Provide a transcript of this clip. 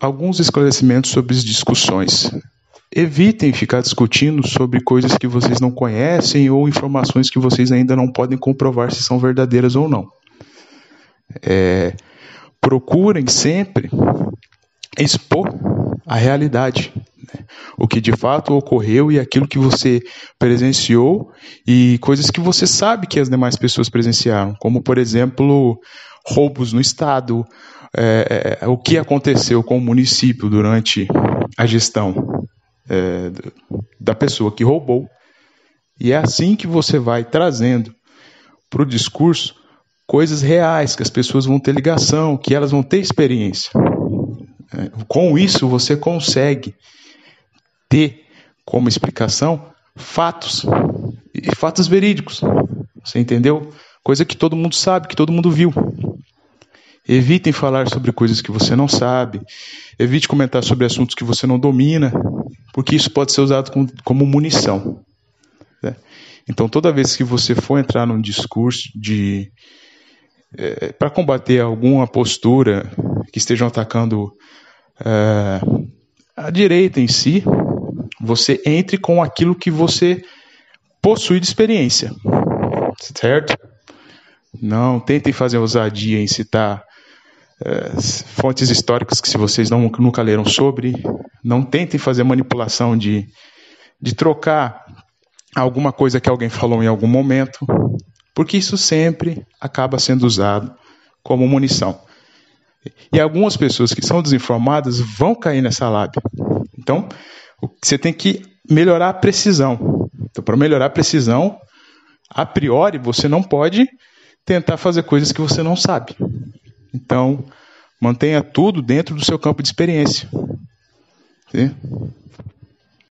alguns esclarecimentos sobre as discussões. Evitem ficar discutindo sobre coisas que vocês não conhecem ou informações que vocês ainda não podem comprovar se são verdadeiras ou não. É, procurem sempre expor a realidade, né? o que de fato ocorreu e aquilo que você presenciou e coisas que você sabe que as demais pessoas presenciaram, como por exemplo roubos no estado, é, é, o que aconteceu com o município durante a gestão é, da pessoa que roubou. E é assim que você vai trazendo para o discurso coisas reais, que as pessoas vão ter ligação, que elas vão ter experiência. É, com isso, você consegue ter como explicação fatos, e fatos verídicos. Você entendeu? Coisa que todo mundo sabe, que todo mundo viu. Evitem falar sobre coisas que você não sabe. Evite comentar sobre assuntos que você não domina, porque isso pode ser usado como munição. Né? Então, toda vez que você for entrar num discurso de é, para combater alguma postura que estejam atacando é, a direita em si, você entre com aquilo que você possui de experiência, certo? Não tentem fazer ousadia em citar é, fontes históricas que se vocês não, nunca leram sobre, não tentem fazer manipulação de, de trocar alguma coisa que alguém falou em algum momento, porque isso sempre acaba sendo usado como munição. E algumas pessoas que são desinformadas vão cair nessa lábia. Então, você tem que melhorar a precisão. Então, para melhorar a precisão, a priori, você não pode tentar fazer coisas que você não sabe. Então, mantenha tudo dentro do seu campo de experiência. Sim?